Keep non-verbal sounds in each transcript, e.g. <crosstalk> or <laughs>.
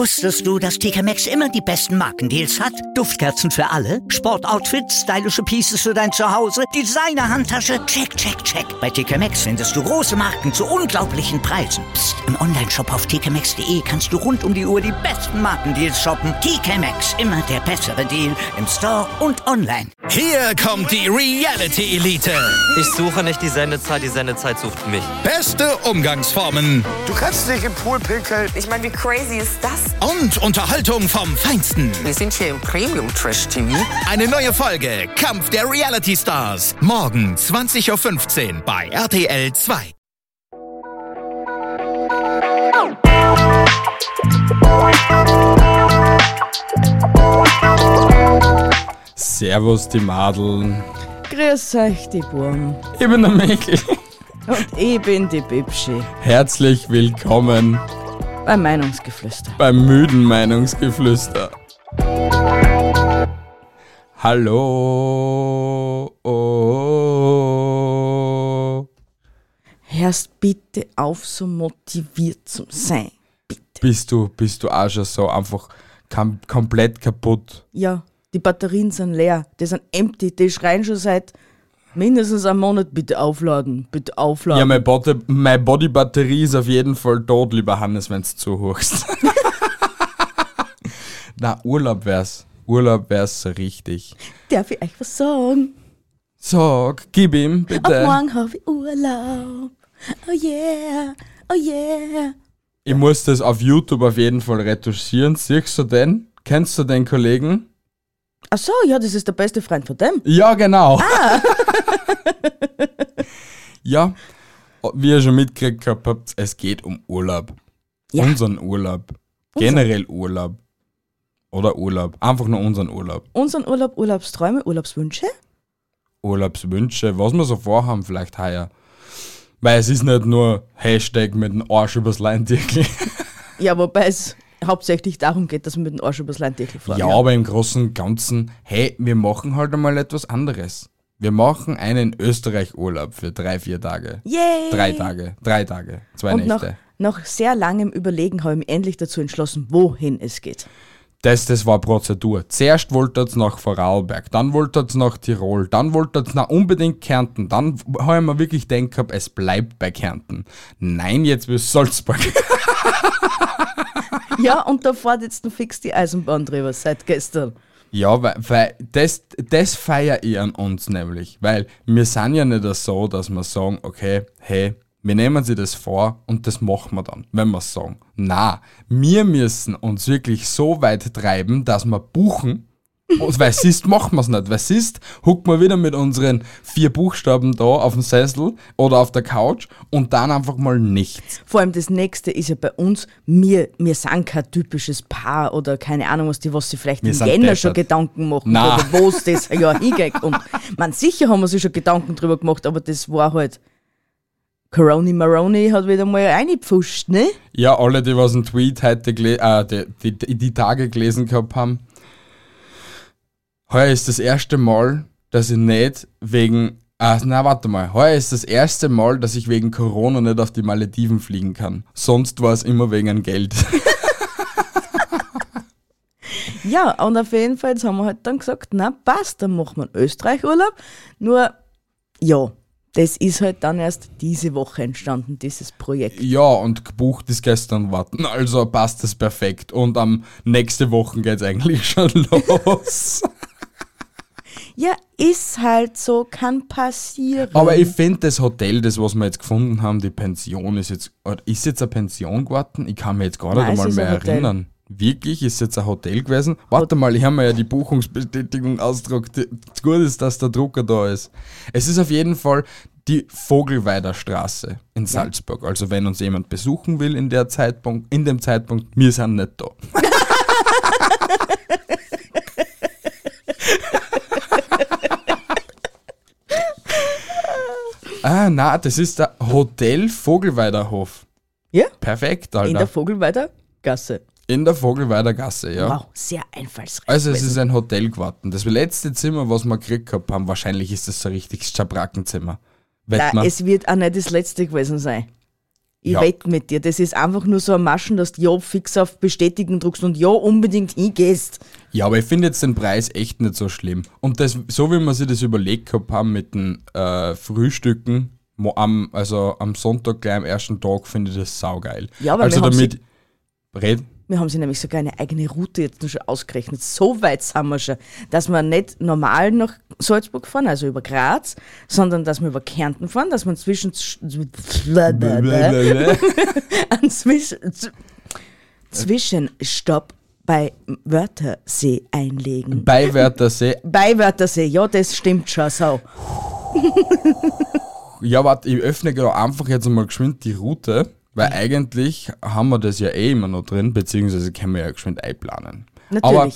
Wusstest du, dass TK Maxx immer die besten Markendeals hat? Duftkerzen für alle, Sportoutfits, stylische Pieces für dein Zuhause, Designer-Handtasche, check, check, check. Bei TK Maxx findest du große Marken zu unglaublichen Preisen. Psst. im Onlineshop auf tkmaxx.de kannst du rund um die Uhr die besten Markendeals shoppen. TK Maxx, immer der bessere Deal im Store und online. Hier kommt die Reality Elite. Ich suche nicht die Sendezeit, die Sendezeit sucht mich. Beste Umgangsformen Du kannst dich im Pool pinkeln. Ich meine, wie crazy ist das? Und Unterhaltung vom Feinsten. Wir sind hier im Premium Trash TV. Eine neue Folge Kampf der Reality Stars. Morgen 20.15 Uhr bei RTL 2. Servus, die Madeln. Grüß euch, die Burm. Ich bin der Michel. Und ich bin die Bibschi Herzlich willkommen beim Meinungsgeflüster. beim müden Meinungsgeflüster. Hallo. Oh. Hörst bitte auf, so motiviert zu sein. Bitte. Bist du, bist du auch schon so einfach kam, komplett kaputt? Ja, die Batterien sind leer. Die sind empty. Die schreien schon seit mindestens einem Monat. Bitte aufladen. Bitte aufladen. Ja, meine, Body, meine Body-Batterie ist auf jeden Fall tot, lieber Hannes, wenn du zuhörst. <laughs> Na, Urlaub wär's. Urlaub wär's so richtig. Darf ich euch was sagen? Sag, gib ihm, Ab bitte. morgen habe ich Urlaub. Oh yeah, oh yeah. Ich muss das auf YouTube auf jeden Fall retuschieren. Siehst du den? Kennst du den Kollegen? Ach so, ja, das ist der beste Freund von dem. Ja, genau. <laughs> ja, wie ihr schon mitgekriegt habt, es geht um Urlaub. Ja. Unseren Urlaub. Generell Urlaub. Oder Urlaub. Einfach nur unseren Urlaub. Unseren Urlaub, Urlaubsträume, Urlaubswünsche. Urlaubswünsche, was wir so vorhaben, vielleicht heuer. Weil es ist nicht nur Hashtag mit dem Arsch übers Leintierchen. Ja, wobei es hauptsächlich darum geht, dass man mit dem Arsch übers Leintierchen fahren. Ja, aber im Großen und Ganzen, hey, wir machen halt einmal etwas anderes. Wir machen einen Österreich-Urlaub für drei, vier Tage. Yay! Drei Tage, drei Tage, zwei Und nach, Nächte. nach sehr langem Überlegen habe ich mich endlich dazu entschlossen, wohin es geht. Das, das war Prozedur. Zuerst wollte es nach Vorarlberg, dann wollte es nach Tirol, dann wollte es nach unbedingt Kärnten, dann habe ich mir wirklich gedacht, es bleibt bei Kärnten. Nein, jetzt bis Salzburg. <laughs> <laughs> Ja, und da fährt jetzt noch fix die Eisenbahn drüber seit gestern. Ja, weil, weil das, das feiere ich an uns nämlich. Weil wir sind ja nicht so, dass wir sagen, okay, hey, wir nehmen sie das vor und das machen wir dann, wenn wir sagen. Na, wir müssen uns wirklich so weit treiben, dass wir buchen. Und weil siehst, machen wir es nicht. Weil siehst, hucken wir wieder mit unseren vier Buchstaben da auf dem Sessel oder auf der Couch und dann einfach mal nichts. Vor allem das nächste ist ja bei uns, wir, wir sind kein typisches Paar oder keine Ahnung, was die, was sie vielleicht Wir im Jänner schon. Gedanken machen oder wo es das ja hingeht. Und <laughs> man sicher haben wir sich schon Gedanken drüber gemacht, aber das war halt. Coroni Maroni hat wieder mal reingepfuscht, ne? Ja, alle, die was einen Tweet heute äh, die, die, die Tage gelesen gehabt haben. Heuer ist das erste Mal, dass ich nicht wegen. Ah, na, warte mal. Heuer ist das erste Mal, dass ich wegen Corona nicht auf die Malediven fliegen kann. Sonst war es immer wegen ein Geld. <laughs> Ja, und auf jeden Fall jetzt haben wir halt dann gesagt, na passt, dann machen wir einen Österreich-Urlaub. Nur, ja, das ist halt dann erst diese Woche entstanden, dieses Projekt. ja, und gebucht ist gestern warten. Also passt das perfekt. Und am nächste Woche geht's eigentlich <laughs> schon los. Ja, ist halt so, kann passieren. Aber ich finde das Hotel, das was wir jetzt gefunden haben, die Pension ist jetzt, ist jetzt eine Pension geworden? Ich kann mich jetzt gar nicht Nein, einmal mehr erinnern. Wirklich? Ist jetzt ein Hotel gewesen? Warte mal, ich habe mir ja die Buchungsbestätigung ausgedruckt. Gut ist, dass der Drucker da ist. Es ist auf jeden Fall die Vogelweider Straße in Salzburg. Also wenn uns jemand besuchen will in der Zeitpunkt, in dem Zeitpunkt, wir sind nicht da. <laughs> ah, na, das ist der Hotel Vogelweiderhof. ja, Perfekt, in der Alter. Vogelweider Gasse. In der Vogelweider Gasse, ja. Wow, sehr einfallsreich. Also es ist ein Hotel geworden. Das letzte Zimmer, was wir gekriegt haben, wahrscheinlich ist das so ein richtiges Schabrackenzimmer. Wett Nein, man. es wird auch nicht das letzte gewesen sein. Ich Ja. wette mit dir. Das ist einfach nur so ein Maschen, dass du ja fix auf Bestätigen druckst und ja unbedingt hingehst. Ja, aber ich finde jetzt den Preis echt nicht so schlimm. Und das, so wie wir sich das überlegt gehabt haben mit den äh, Frühstücken, am, also am Sonntag gleich am ersten Tag, finde ich das saugeil. Ja, aber also damit. Red, Wir haben sich nämlich sogar eine eigene Route jetzt schon ausgerechnet. So weit sind wir schon, dass wir nicht normal nach Salzburg fahren, also über Graz, sondern dass wir über Kärnten fahren, dass wir einen Zwischen <laughs> Zwischenstopp bei Wörthersee einlegen. bei Wörthersee. Bei Wörthersee, ja, das stimmt schon so. Ja, warte, ich öffne gerade einfach jetzt mal geschwind die Route, weil eigentlich haben wir das ja eh immer noch drin, beziehungsweise können wir ja geschwind einplanen. Natürlich. Aber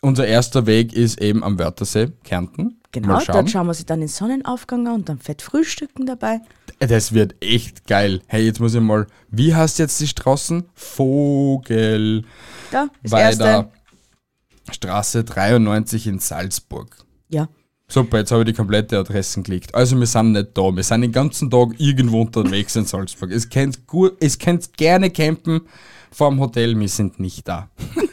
unser erster Weg ist eben am Wörthersee, Kärnten. Genau, Mal schauen. dort schauen wir sich dann den Sonnenaufgang an und dann fett frühstücken dabei. Das wird echt geil. Hey, jetzt muss ich mal, wie heißt jetzt die Straßen? Vogel. Da, das Weiter. erste. Straße 93 in Salzburg. Ja. Super, jetzt habe ich die komplette Adressen geklickt. Also wir sind nicht da. Wir sind den ganzen Tag irgendwo unterwegs in Salzburg. Es könnt, gut, es könnt gerne campen vorm Hotel, wir sind nicht da. <laughs>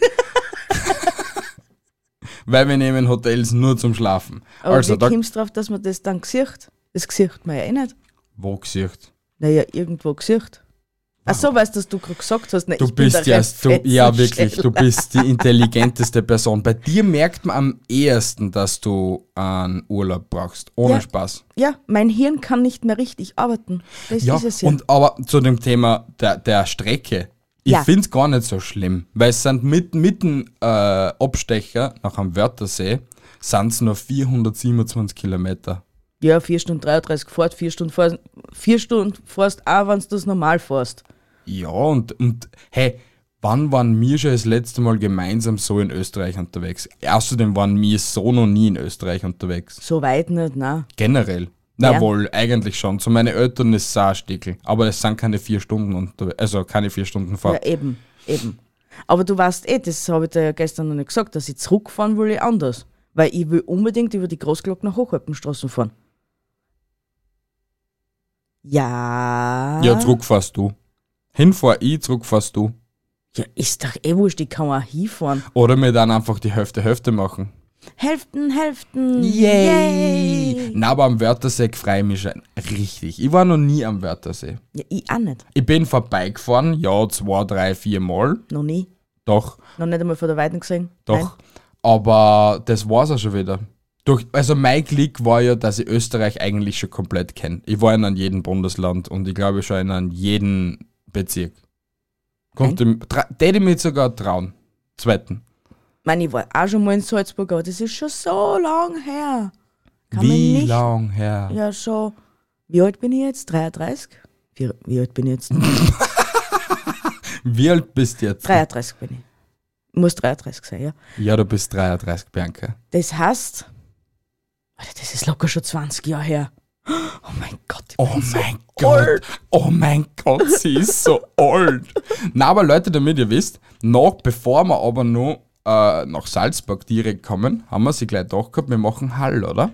Weil wir nehmen Hotels nur zum Schlafen. Aber also da, kommst drauf, dass man das dann gesicht? Das gesicht man ja eh nicht. wo gesicht? Naja, irgendwo gesicht. Ach so, weißt du, dass du gerade gesagt hast, na, Du ich bin bist der ja, du, ja wirklich, du bist die intelligenteste Person. Bei dir merkt man am ehesten, dass du einen Urlaub brauchst. Ohne Ja. Spaß. Ja, mein Hirn kann nicht mehr richtig arbeiten. Das Ja, ist es ja. und aber zu dem Thema der, der Strecke. Ich Ja. find's gar nicht so schlimm, weil es sind mit, mitten äh, Abstecher nach am Wörthersee sind es nur 427 Kilometer. ja, 4 Stunden 33 fährt, 4 Stunden fährst, 4 Stunden fährst auch, wenn du das normal fährst. Ja, und, und hey, wann waren wir schon das letzte Mal gemeinsam so in Österreich unterwegs? Außerdem waren wir so noch nie in Österreich unterwegs. So weit nicht, nein. Generell. Na Ja. wohl, eigentlich schon. Zu meinen Eltern ist es ein Stickel. Aber es sind keine vier Stunden unterwegs. Also keine vier Stunden Ja, Fahrt. eben, eben. Aber du weißt eh, das habe ich dir ja gestern noch nicht gesagt, dass ich zurückfahren will ich anders. Weil ich will unbedingt über die Großglockner Hochalpenstraßen fahren. Ja. Ja, zurückfährst du. Hinfahr ich, zurückfährst du. Ja, ist doch eh wurscht, ich kann auch hinfahren. Oder wir dann einfach die Hälfte Hälfte machen. Hälften, Hälften. Yay! Na, aber am Wörthersee freue ich mich schon richtig. Ich war noch nie am Wörthersee. Ja, ich auch nicht. Ich bin vorbeigefahren, ja, zwei, drei, vier Mal. Noch nie. Doch, Noch nicht einmal von der Weiten gesehen. doch. Nein. Aber das war's auch schon wieder. Durch, also mein Klick war ja, dass ich Österreich eigentlich schon komplett kenne. Ich war in an jedem Bundesland und ich glaube schon in an jedem Bezirk. Konnte, tra- täte ich mich sogar trauen. Zweiten. Ich meine, ich war auch schon mal in Salzburg, aber das ist schon so lang her. Kann Wie nicht. lang her? Ja, schon. Wie alt bin ich jetzt? 33? Wie, wie alt bin ich jetzt? <laughs> Wie alt bist du jetzt? 33 bin ich. Ich muss 33 sein, ja. Ja, du bist 33, Bianca. Das heißt, Alter, das ist locker schon 20 Jahre her. Oh mein Gott. Oh bin so mein Gott. Oh mein Gott, sie ist so alt. Na, aber Leute, damit ihr wisst, noch bevor wir aber noch äh, nach Salzburg direkt kommen, haben wir sie gleich doch gehabt, wir machen Hall, oder?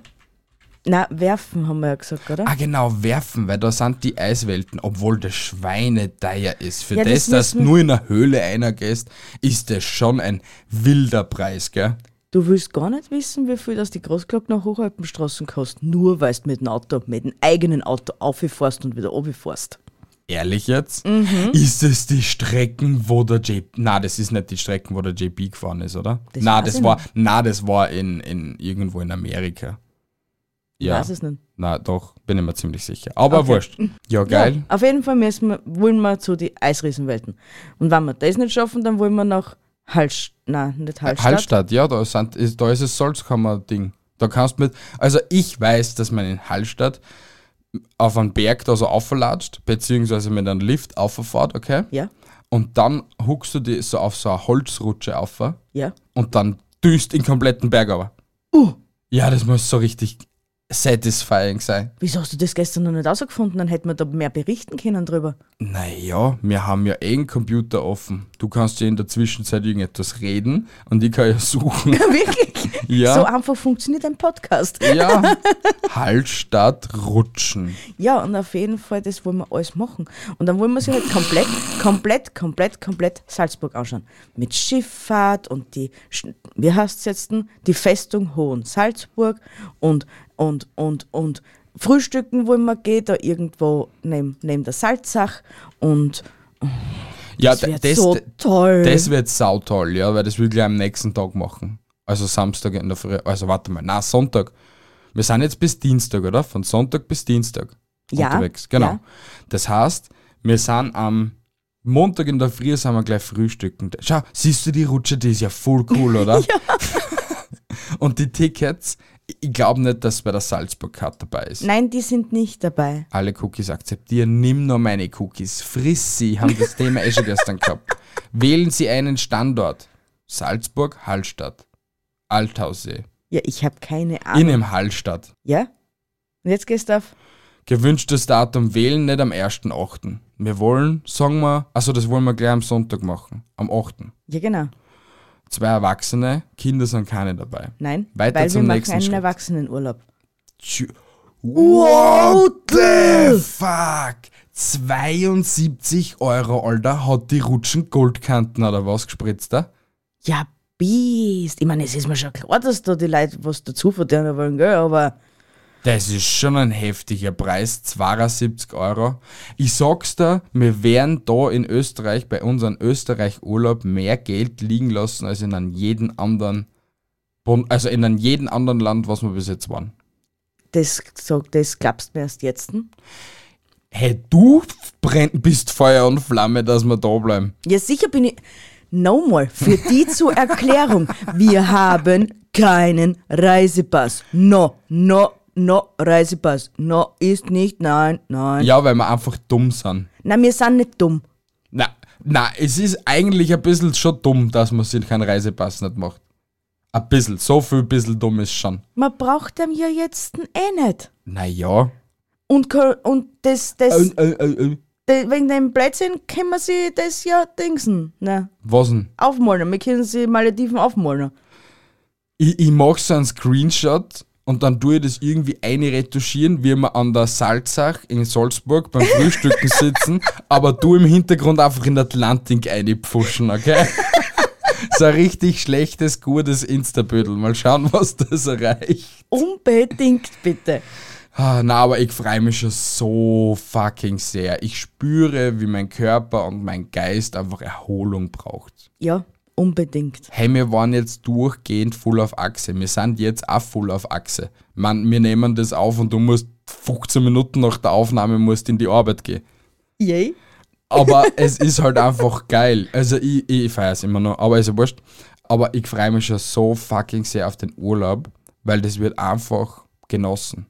Na, werfen haben wir ja gesagt, oder? Ah, genau, werfen, weil da sind die Eiswelten, obwohl das Schweineteier ist. Für Ja, das, das dass du nur in einer Höhle einer gehst, ist das schon ein wilder Preis, gell? Du willst gar nicht wissen, wie viel das die Großglockner Hochalpenstraßen kosten, nur weil du mit dem Auto, mit dem eigenen Auto auffährst und wieder runterfährst. Ehrlich jetzt? Mhm. Ist es die Strecken, wo der JP. Na, das ist nicht die Strecken, wo der JP gefahren ist, oder? Das na, das war, na, das war in, in irgendwo in Amerika. Ich Ja. weiß es nicht. Na, doch, bin ich mir ziemlich sicher. Aber Okay. wurscht. Ja, geil. Ja, auf jeden Fall müssen wir, wollen wir zu die Eisriesenwelten. Und wenn wir das nicht schaffen, dann wollen wir nach Hallstatt. Nein, nicht Hallstatt. Hallstatt, ja, da, sind, ist, da ist das Salzkammer-Ding. Da kannst du mit. Also, ich weiß, dass man in Hallstatt auf einen Berg da so auflatscht, beziehungsweise mit einem Lift auffährt, okay? Ja, Und dann huckst du die so auf so eine Holzrutsche auf ja. und dann düst den kompletten Berg aber. Uh, Ja, das muss so richtig satisfying sein. wieso hast du das gestern noch nicht ausgefunden? Dann hätten wir da mehr berichten können drüber. Naja, wir haben ja eh einen Computer offen. Du kannst ja in der Zwischenzeit irgendetwas reden und ich kann ja suchen. <laughs> Wirklich? Ja. So einfach funktioniert ein Podcast. Ja. <laughs> Hallstatt rutschen. Ja, und auf jeden Fall, das wollen wir alles machen. Und dann wollen wir sich halt komplett, komplett, komplett, komplett Salzburg anschauen. Mit Schifffahrt und die, wie heißt es jetzt, denn? die Festung Hohen Salzburg und, und, und, und Frühstücken wollen wir gehen, da irgendwo neben, neben der Salzach und Ja, das wird das, so toll. das wird sautoll, ja, weil das will ich gleich am nächsten Tag machen. Also Samstag in der Früh. Also warte mal, na Sonntag. Wir sind jetzt bis Dienstag, oder? Von Sonntag bis Dienstag Ja, unterwegs. Genau. ja. Das heißt, wir sind am Montag in der Früh sind wir gleich frühstücken. Schau, siehst du die Rutsche, die ist ja voll cool, oder? <laughs> ja. Und die Tickets, ich glaube nicht, dass bei der Salzburg Card dabei ist. Nein, die sind nicht dabei. Alle Cookies akzeptieren, nimm nur meine Cookies, friss sie, haben das Thema eh schon gestern gehabt. Wählen Sie einen Standort. Salzburg, Hallstatt. Althaussee. Ja, ich habe keine In Ahnung. dem Hallstatt. Ja? Und jetzt gehst du auf. Gewünschtes Datum wählen, nicht am 1.8. Wir wollen, sagen wir, also das wollen wir gleich am Sonntag machen. Am 8. Ja, genau. Zwei Erwachsene, Kinder sind keine dabei. Nein, Weiter weil zum wir machen nächsten einen Schritt. Erwachsenenurlaub. What the fuck? 72 Euro, Alter, hat die Rutschen Goldkanten oder was gespritzt, da? Ja, Biest. Ich meine, es ist mir schon klar, dass da die Leute was dazu verdienen wollen, gell? Aber Das ist schon ein heftiger Preis, 72 Euro. Ich sag's dir, wir werden da in Österreich, bei unserem Österreich-Urlaub, mehr Geld liegen lassen als in einem jeden anderen, Bund, also in einem jeden anderen Land, was wir bis jetzt waren. das, so, das glaubst du mir erst jetzt. hm? Hey, du brenn, bist Feuer und Flamme, dass wir da bleiben. Ja, sicher bin ich. Nochmal, für die <laughs> zur Erklärung. Wir haben keinen Reisepass. No, no, no, Reisepass. No ist nicht, nein, nein. Ja, weil wir einfach dumm sind. Nein, wir sind nicht dumm. Na, na, es ist eigentlich ein bisschen schon dumm, dass man sich keinen Reisepass nicht macht. Ein bisschen, so viel bisschen dumm ist schon. Man braucht dem ja jetzt eh nicht. Naja. Und, und das, das, Äh, äh, äh, wegen dem Blödsinn können wir sie das ja dingsen. Ne, Was denn? aufmalen. Wir können sie Malediven aufmalen. Ich, ich mache so einen Screenshot und dann tue ich das irgendwie einretuschieren, wie wir an der Salzach in Salzburg beim Frühstücken <laughs> sitzen, aber du im Hintergrund einfach in Atlantik einpfuschen, okay? <laughs> so ein richtig schlechtes, gutes Instabödel. Mal schauen, was das erreicht. Unbedingt bitte. Ah, na, aber ich freue mich schon so fucking sehr. Ich spüre, wie mein Körper und mein Geist einfach Erholung braucht. Ja, unbedingt. Hey, wir waren jetzt durchgehend voll auf Achse. Wir sind jetzt auch voll auf Achse. Man, wir nehmen das auf und du musst 15 Minuten nach der Aufnahme musst in die Arbeit gehen. Yay. Aber <laughs> es ist halt einfach geil. Also ich, ich feiere es immer noch, aber ist ja wurscht. Aber ich freue mich schon so fucking sehr auf den Urlaub, weil das wird einfach genossen.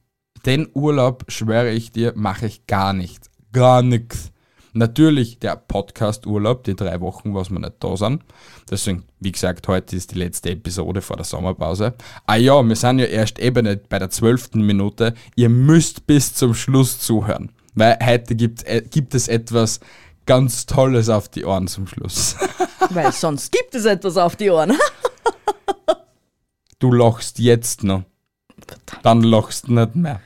Den Urlaub, schwöre ich dir, mache ich gar nicht. Gar nichts. Natürlich der Podcast-Urlaub, die drei Wochen, was wir nicht da sind. Deswegen, wie gesagt, heute ist die letzte Episode vor der Sommerpause. Ah ja, wir sind ja erst eben nicht bei der zwölften Minute. Ihr müsst bis zum Schluss zuhören. Weil heute gibt, äh, gibt es etwas ganz Tolles auf die Ohren zum Schluss. <laughs> Weil sonst gibt es etwas auf die Ohren. Du lachst jetzt noch. Dann lachst du nicht mehr.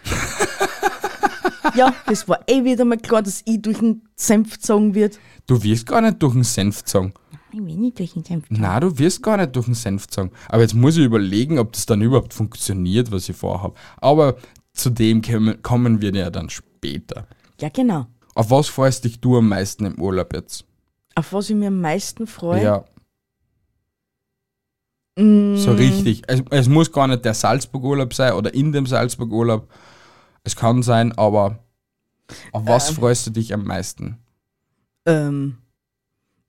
<laughs> ja, das war eh wieder mal klar, dass ich durch den Senf gezogen wird. Du wirst gar nicht durch den Senf gezogen. Ich will nicht durch den Senf Na, du wirst gar nicht durch den Senf gezogen. Aber jetzt muss ich überlegen, ob das dann überhaupt funktioniert, was ich vorhabe. Aber zu dem kommen, kommen wir ja dann später. Ja, genau. Auf was freust dich du am meisten im Urlaub jetzt? Auf was ich mir am meisten freue. Ja, Mm, so richtig. Es, es muss gar nicht der Salzburg-Urlaub sein oder in dem Salzburg-Urlaub. Es kann sein, aber auf was Ähm. freust du dich am meisten? Ähm,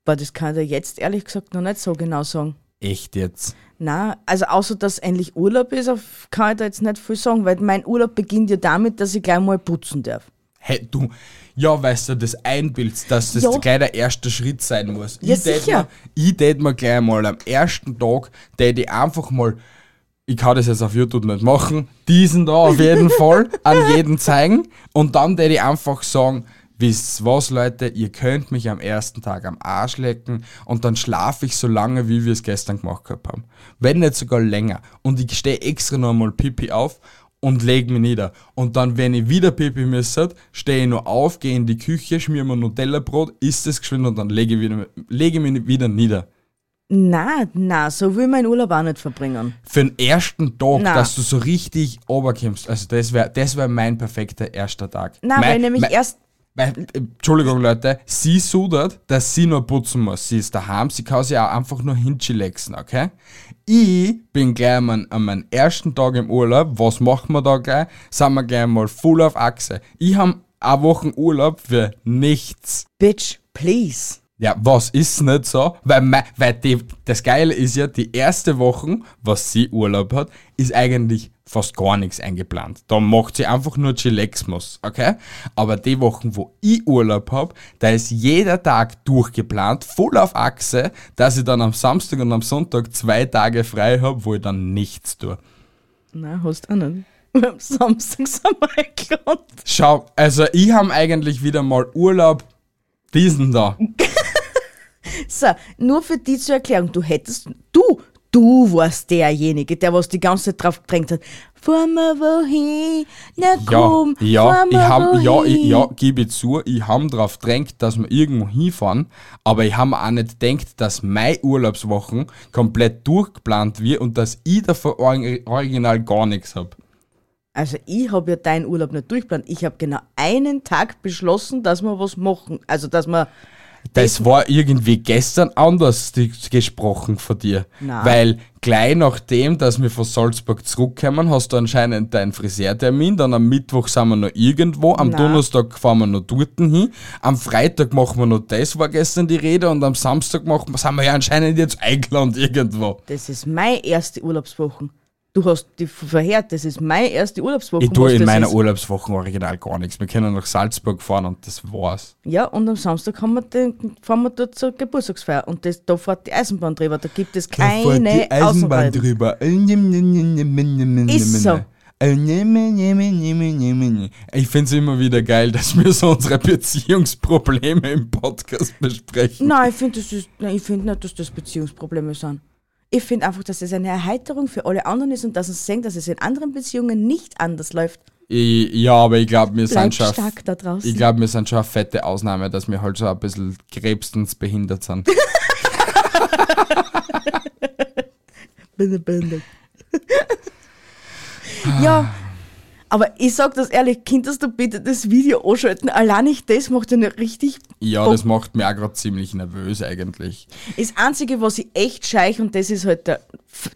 aber das kann ich dir jetzt ehrlich gesagt noch nicht so genau sagen. Echt jetzt? Na, also außer dass endlich Urlaub ist, kann ich da jetzt nicht viel sagen, weil mein Urlaub beginnt ja damit, dass ich gleich mal putzen darf. Hey, du, ja, weißt du, das einbildst, dass das Ja. gleich der erste Schritt sein muss. Ja, ich tät sicher. Mir, ich tät mir gleich mal am ersten Tag, tät ich einfach mal, ich kann das jetzt auf YouTube nicht machen, diesen da auf jeden Fall an jeden zeigen und dann tät ich einfach sagen, wisst was, Leute, ihr könnt mich am ersten Tag am Arsch lecken und dann schlafe ich so lange, wie wir es gestern gemacht gehabt haben. Wenn nicht sogar länger. Und ich stehe extra noch mal Pipi auf und leg mich nieder. Und dann, wenn ich wieder Pipi müsste, stehe ich nur auf, gehe in die Küche, schmier mir Nutella-Brot, isst es geschwind und dann lege ich, wieder, lege ich mich wieder nieder. Na, na, so will man Urlaub auch nicht verbringen. Für den ersten Tag, Na. dass du so richtig oberkommst, also das wäre das wär mein perfekter erster Tag. Na, mein, weil nämlich mein, erst. Äh, Entschuldigung, Leute, sie sudert, dass sie nur putzen muss. Sie ist daheim, sie kann sich auch einfach nur hinschilexen, okay? Ich bin gleich am, an meinem ersten Tag im Urlaub. Was machen wir da gleich? Sind wir gleich mal full auf Achse. Ich habe eine Woche Urlaub für nichts. Bitch, please. Ja, was ist nicht so? Weil, mei- weil die, das Geile ist ja, die erste Woche, was sie Urlaub hat, ist eigentlich fast gar nichts eingeplant. Da macht sie einfach nur Chillaxmus, okay? Aber die Wochen, wo ich Urlaub hab, da ist jeder Tag durchgeplant, voll auf Achse, dass ich dann am Samstag und am Sonntag zwei Tage frei hab, wo ich dann nichts tue. Na, hast du auch nicht. <laughs> Am Samstag sind wir eingeladen. Schau, also ich hab eigentlich wieder mal Urlaub, diesen da. <laughs> So, nur für die zur Erklärung, du hättest, du, du warst derjenige, der was die ganze Zeit drauf gedrängt hat. Fahr mal wohin, na Ja, komm, ja, fahr ich hab, ja, ich, ja, gebe ich zu, ich habe darauf drängt, dass wir irgendwo hinfahren, aber ich habe auch nicht gedacht, dass meine Urlaubswochen komplett durchgeplant wird und dass ich davon or- original gar nichts hab. Also ich habe ja deinen Urlaub nicht durchgeplant. Ich habe genau einen Tag beschlossen, dass wir was machen. Also dass wir Das war irgendwie gestern anders gesprochen von dir. Na. Weil gleich nachdem, dass wir von Salzburg zurückkommen, hast du anscheinend deinen Friseurtermin, dann am Mittwoch sind wir noch irgendwo, am Na. Donnerstag fahren wir noch dort hin, am Freitag machen wir noch das, war gestern die Rede, und am Samstag machen, wir- sind wir ja anscheinend jetzt eingeladen irgendwo. das ist meine erste Urlaubswoche. Du hast die verheert, das ist meine erste Urlaubswoche. Ich tue in meiner ist. Urlaubswoche original gar nichts. Wir können nach Salzburg fahren und das war's. Ja, und am Samstag haben wir den, fahren wir dort zur Geburtstagsfeier. Und das, da fährt die Eisenbahn drüber. Da gibt es keine Außenreiten. drüber. Ist so. Ich finde es immer wieder geil, dass wir so unsere Beziehungsprobleme im Podcast besprechen. Nein, ich finde find nicht, dass das Beziehungsprobleme sind. Ich finde einfach, dass es eine Erheiterung für alle anderen ist und dass sie sehen, dass es in anderen Beziehungen nicht anders läuft. Ich, ja, aber ich glaube, wir Bleib sind schon. stark da draußen. Ich glaube, wir sind schon eine fette Ausnahme, dass wir halt so ein bisschen krebstens behindert sind. <laughs> Bin Bändig. <laughs> ja, aber ich sag das ehrlich, könntest du bitte das Video anschalten? Allein nicht das macht nicht richtig. Ja, Bock. das macht mich auch gerade ziemlich nervös eigentlich. Das Einzige, was ich echt scheich, und das ist halt der,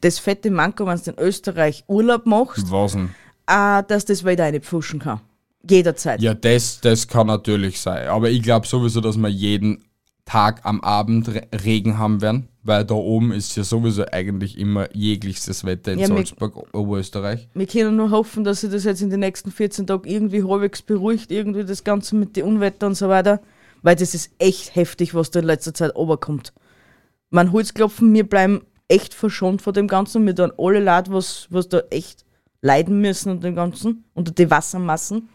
das fette Manko, wenn du in Österreich Urlaub machst, Was denn? äh, dass das wieder eine pfuschen kann. Jederzeit. Ja, das, das kann natürlich sein. Aber ich glaube sowieso, dass wir jeden Tag am Abend Re Regen haben werden, weil da oben ist ja sowieso eigentlich immer jegliches Wetter in Ja, Salzburg, Oberösterreich. Wir können nur hoffen, dass sich das jetzt in den nächsten 14 Tagen irgendwie halbwegs beruhigt, irgendwie das Ganze mit den Unwetter und so weiter. Weil das ist echt heftig, was da in letzter Zeit oberkommt. Man Holzklopfen, wir bleiben echt verschont vor dem Ganzen. Wir tun alle Leute, was, was da echt leiden müssen unter dem Ganzen, unter die Wassermassen.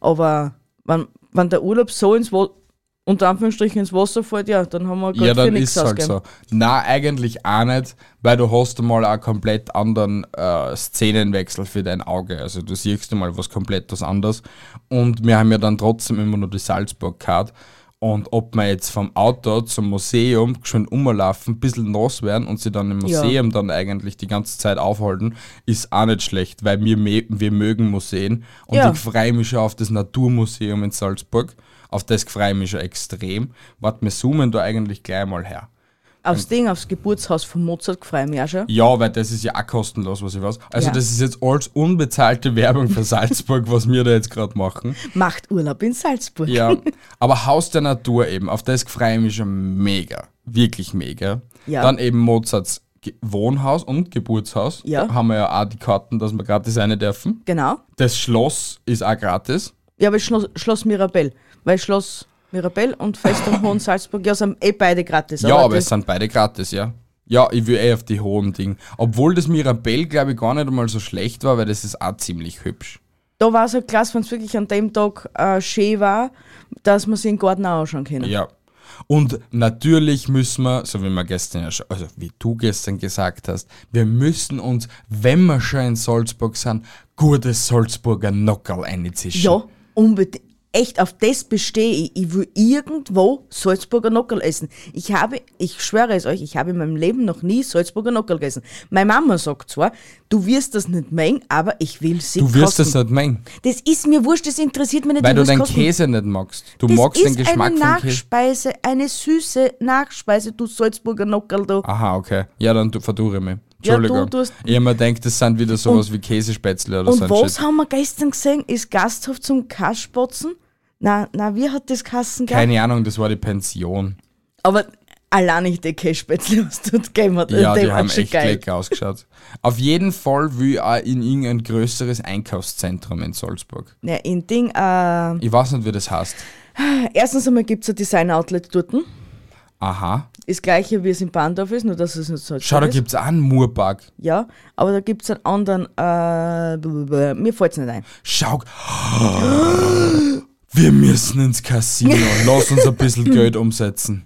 Aber wenn, wenn der Urlaub so ins Wa unter Anführungsstrichen ins Wasser fällt, ja, dann haben wir Ja, Geld für dann ist es halt so. Na, eigentlich auch nicht, weil du hast einmal einen komplett anderen äh, Szenenwechsel für dein Auge. Also du siehst einmal was komplett was anderes. Und wir haben ja dann trotzdem immer nur die Salzburg-Card. Und ob wir jetzt vom Auto zum Museum schon umlaufen, ein bisschen nass werden und sie dann im Ja. Museum dann eigentlich die ganze Zeit aufhalten, ist auch nicht schlecht, weil wir, wir mögen Museen. Und Ja. ich freue mich schon auf das Naturmuseum in Salzburg. Auf das freue ich mich schon extrem. Warte, wir zoomen da eigentlich gleich mal her. Aufs Ding, aufs Geburtshaus von Mozart freue ich mich auch schon. Ja, weil das ist ja auch kostenlos, was ich weiß. Also Ja. das ist jetzt alles unbezahlte <laughs> Werbung für Salzburg, was wir da jetzt gerade machen. Macht Urlaub in Salzburg. Ja, <laughs> aber Haus der Natur eben, auf das freue ich mich schon mega. Wirklich mega. Ja. Dann eben Mozarts Wohnhaus und Geburtshaus. Ja. Da haben wir ja auch die Karten, dass wir gratis rein dürfen. Genau. Das Schloss ist auch gratis. Ja, aber Schloss, Schloss Mirabell. Weil Schloss Mirabell und Festung Hohen Salzburg, ja, sind eh beide gratis. Ja, aber es sind beide gratis, ja. Ja, ich will eh auf die hohen Dinge. Obwohl das Mirabell, glaube ich, gar nicht einmal so schlecht war, weil das ist auch ziemlich hübsch. Da war es halt klasse, wenn es wirklich an dem Tag äh, schön war, dass man sich den Garten auch anschauen können. Ja. Und natürlich müssen wir, so wie wir gestern ja schon, also wie du gestern gesagt hast, wir müssen uns, wenn wir schon in Salzburg sind, gutes Salzburger Nockerl einzischen. Ja, unbedingt. Echt, auf das bestehe ich. Ich will irgendwo Salzburger Nockerl essen. Ich habe, ich schwöre es euch, ich habe in meinem Leben noch nie Salzburger Nockerl gegessen. Meine Mama sagt zwar, du wirst das nicht mengen, aber ich will sie Du wirst kosten. das nicht mengen, Das ist mir wurscht, das interessiert mich nicht. weil du den kosten. Käse nicht magst. Du das magst den Geschmack eine vom Käse. Nachspeise, eine süße Nachspeise, du Salzburger Nockerl, du. Aha, okay. Ja, dann tu- verdurre mich. Ja, du- Entschuldigung. du ich hab mir gedacht, das sind wieder sowas wie Käsespätzle oder Und so ein was Shit. haben wir gestern gesehen? Ist Gasthof zum Kaspotzen? Na, na, wie hat das Kassen gehabt? Keine Ahnung, das war die Pension. Aber allein nicht die Käsespätzle, was dort gegeben hat. Ja, die die haben echt geil. lecker ausgeschaut. Auf jeden Fall will ich auch in irgendein größeres Einkaufszentrum in Salzburg. Ja, in Ding, äh, Ich weiß nicht, wie das heißt. erstens einmal gibt es ein Design-Outlet dort. Aha. Das gleiche, wie es in Bandorf ist, nur dass es nicht so Schau, da ist. gibt's auch einen Murpark. Ja, aber da gibt es einen anderen, äh, blablabla. mir fällt es nicht ein. Schau. Wir müssen ins Casino. Lass uns ein bisschen <laughs> Geld umsetzen.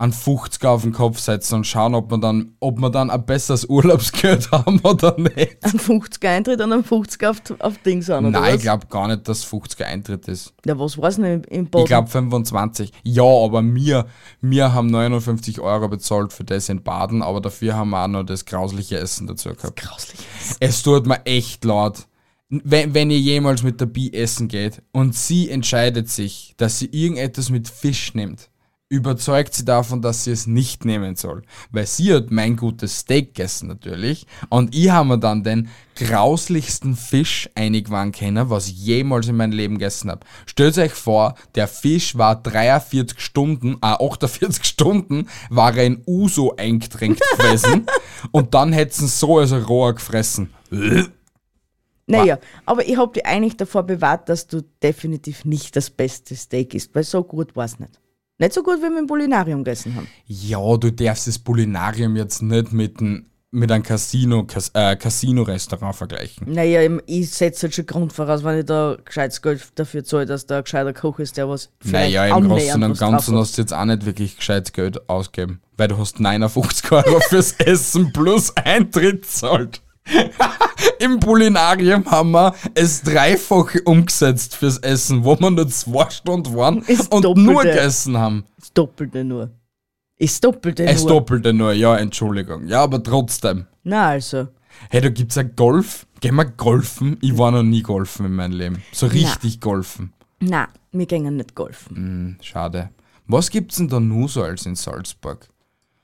An 50 auf den Kopf setzen und schauen, ob wir dann, ob wir dann ein besseres Urlaubsgeld <laughs> haben oder nicht. Ein 50er Eintritt und ein 50er auf, auf Dings an, oder Nein, ich glaube gar nicht, dass 50er Eintritt ist. Ja, was war es denn im, Boden? Ich glaube 25. Ja, aber wir, wir haben 59 Euro bezahlt für das in Baden, aber dafür haben wir auch noch das grausliche Essen dazu gehabt. Grauslich. Es tut mir echt leid. Wenn, wenn ihr jemals mit der Bi essen geht und sie entscheidet sich, dass sie irgendetwas mit Fisch nimmt, überzeugt sie davon, dass sie es nicht nehmen soll. Weil sie hat mein gutes Steak gegessen natürlich und ich habe mir dann den grauslichsten Fisch eingewand können, was ich jemals in meinem Leben gegessen habe. Stellt euch vor, der Fisch war 43 Stunden, äh 48 Stunden, war er in Uso eingetränkt <laughs> gewesen und dann hätten sie so als Rohr gefressen. Naja, aber ich habe dich eigentlich davor bewahrt, dass du definitiv nicht das beste Steak isst, weil so gut war es nicht. Nicht so gut, wie wir im Polinarium gegessen haben. Ja, du darfst das Polinarium jetzt nicht mit einem mit einem Casino, Cas äh, Casino-Restaurant vergleichen. Naja, ich- setze halt schon Grund voraus, wenn ich da gescheites Geld dafür zahle, dass da ein gescheiter Koch ist, der was vielleicht Naja, im Großen und Ganzen hast du jetzt auch nicht wirklich gescheites Geld ausgeben, weil du hast 59 Euro <laughs> fürs Essen plus Eintritt zahlt. <laughs> Im Polinarium haben wir es dreifach umgesetzt fürs Essen, wo wir nur zwei Stunden waren Ist und Doppelte. nur gegessen haben. Das Doppelte nur. Ist Doppelte Es nur. doppelte nur, ja, Entschuldigung. Ja, aber trotzdem. Na also. Hey, da gibt's ein Golf. Gehen wir golfen? Ich war noch nie golfen in meinem Leben. So richtig golfen. Na, wir gehen nicht golfen. Hm, schade. Was gibt's denn da nur so als in Salzburg?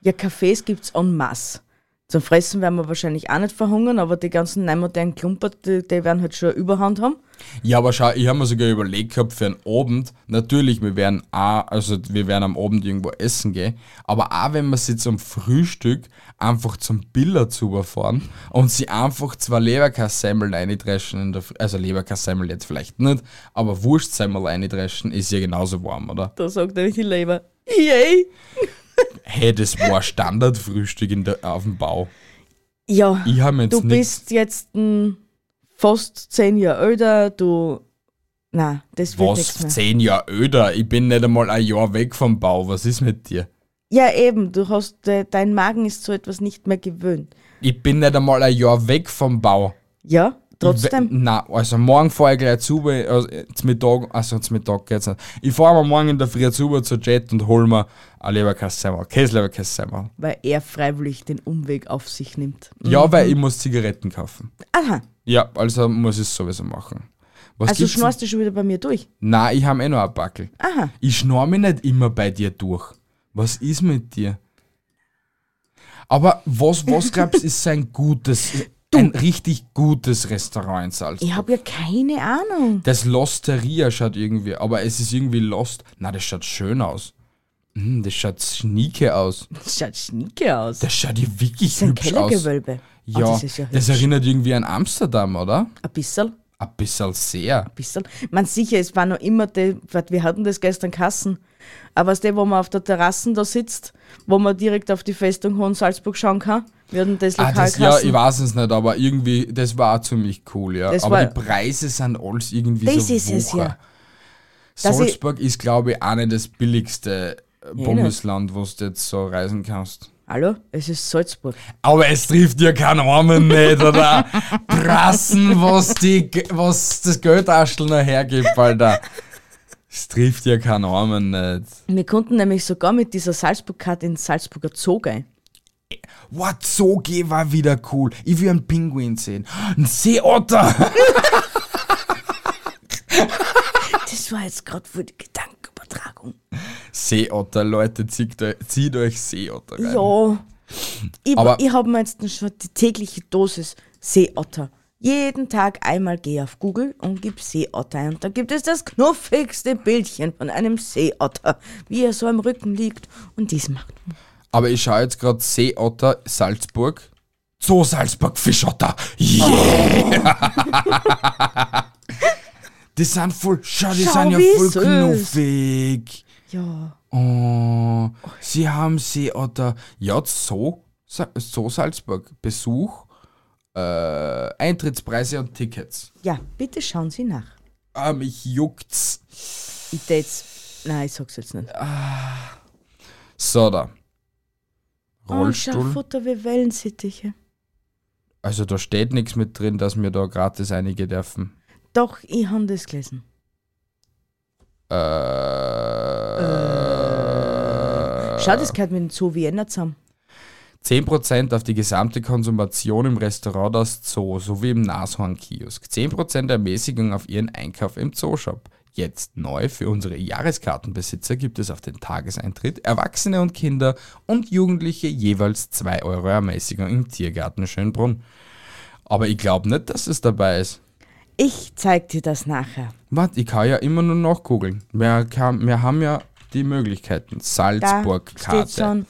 Ja, Cafés gibt's en masse. Zum Fressen werden wir wahrscheinlich auch nicht verhungern, aber die ganzen neumodernen Klumper, die, die werden halt schon Überhand haben. Ja, aber schau, ich habe mir sogar überlegt gehabt für einen Abend, natürlich, wir werden auch, also wir werden am Abend irgendwo essen gehen, aber auch wenn wir sie zum Frühstück einfach zum Biller zufahren und sie einfach zwei Leberkassemmeln eindreschen in der also Leberkassemmel jetzt vielleicht nicht, aber Wurstsemmel eindreschen ist ja genauso warm, oder? Da sagt nämlich die Leber, yay! Hey, das war Standardfrühstück in der, auf dem Bau. Ja, Ich jetzt du bist jetzt mm, fast zehn Jahre älter, du... Na, das wird Was? nichts mehr. Zehn Jahre öder? Ich bin nicht einmal ein Jahr weg vom Bau. Was ist mit dir? Ja, eben, du hast, äh, dein Magen ist so etwas nicht mehr gewöhnt. Ich bin nicht einmal ein Jahr weg vom Bau. Ja, trotzdem. na, also morgen fahre ich gleich zu, also zum Mittag, also zum Mittag geht's nicht. Ich fahre mal morgen in der Früh zu zur Jet und hol mir ein Leberkassemmel, Käseleberkassemmel. Weil er freiwillig den Umweg auf sich nimmt. Ja, weil ich muss Zigaretten kaufen. Aha, Ja, also muss ich es sowieso machen. Was also schnorst du schon wieder bei mir durch. Nein, ich habe eh noch ein Backel. Aha. Ich schnorr mich nicht immer bei dir durch. Was ist mit dir? Aber was, was glaubst du, ist so ein gutes, ein richtig gutes Restaurant in Salzburg? Ich habe ja keine Ahnung. Das Losteria schaut irgendwie, aber es ist irgendwie Lost. Na, das schaut schön aus. Hm, das schaut schnieke aus. Das schaut schnieke aus. Das schaut ja wirklich Das ist ein hübsch aus. Kellergewölbe. Ja, Oh, das ja das erinnert irgendwie an Amsterdam, oder? Ein bisschen. Ein bisschen sehr. bisschen. Man sicher, es war noch immer, die, wat, wir hatten das gestern Kassen, aber was der, wo man auf der Terrasse da sitzt, wo man direkt auf die Festung Hohen Salzburg schauen kann, wir hatten das Ah, Lokal das, ja, ich weiß es nicht, aber irgendwie, das war ziemlich cool, ja. Das aber war- die Preise sind alles irgendwie Das so ist es ja. Salzburg ist, glaube ich, auch nicht das billigste Bundesland, wo du jetzt so reisen kannst. Hallo, es ist Salzburg. Aber es trifft ja keinen Armen nicht, oder? Prassen, was, die, was das Geldaschel noch hergibt, Alter. Es trifft ja keinen Armen nicht. Wir konnten nämlich sogar mit dieser Salzburg-Karte ins Salzburger Zoo gehen. What, geh war wieder cool. Ich will einen Pinguin sehen. Ein Seeotter. Das war jetzt gerade für die Gedankenübertragung. Seeotter, Leute, zieht euch, zieht euch Seeotter rein. Ja. Ich, Aber- ich habe mir jetzt schon die tägliche Dosis Seeotter. Jeden Tag einmal gehe auf Google und gib Seeotter ein. Und da gibt es das knuffigste Bildchen von einem Seeotter, wie er so am Rücken liegt. Und dies macht. Aber ich schaue jetzt gerade Seeotter Salzburg. Zoo Salzburg Fischotter. Yeah! <laughs> die sind voll, schau, die Schau, sind ja voll süß. knuffig. Ja. Oh, sie haben Seeotter. Ja, Zoo, Sa- Zoo Salzburg. Besuch, äh, Eintrittspreise und Tickets. Ja, bitte schauen Sie nach. Ah, mich juckt's. Ich tät's. Nein, ich sag's jetzt nicht. So, da. Oh, Rollstuhl. schau, Futter wie Wellensittiche. Also da steht nichts mit drin, dass wir da gratis einige dürfen. Doch, ich habe das gelesen. Äh, Schau, das gehört mit dem Zoo Vienna zusammen. 10% auf die gesamte Konsumation im Restaurant das Zoo sowie im Nashorn-Kiosk. 10% Ermäßigung auf Ihren Einkauf im Zooshop. Jetzt neu für unsere Jahreskartenbesitzer gibt es auf den Tageseintritt Erwachsene und Kinder und Jugendliche jeweils 2 Euro Ermäßigung im Tiergarten Schönbrunn. Aber ich glaube nicht, dass es dabei ist. Ich zeig dir das nachher. Warte, ich kann ja immer nur nachgoogeln. Wir, kann, wir haben ja die Möglichkeiten. Salzburg-Karte.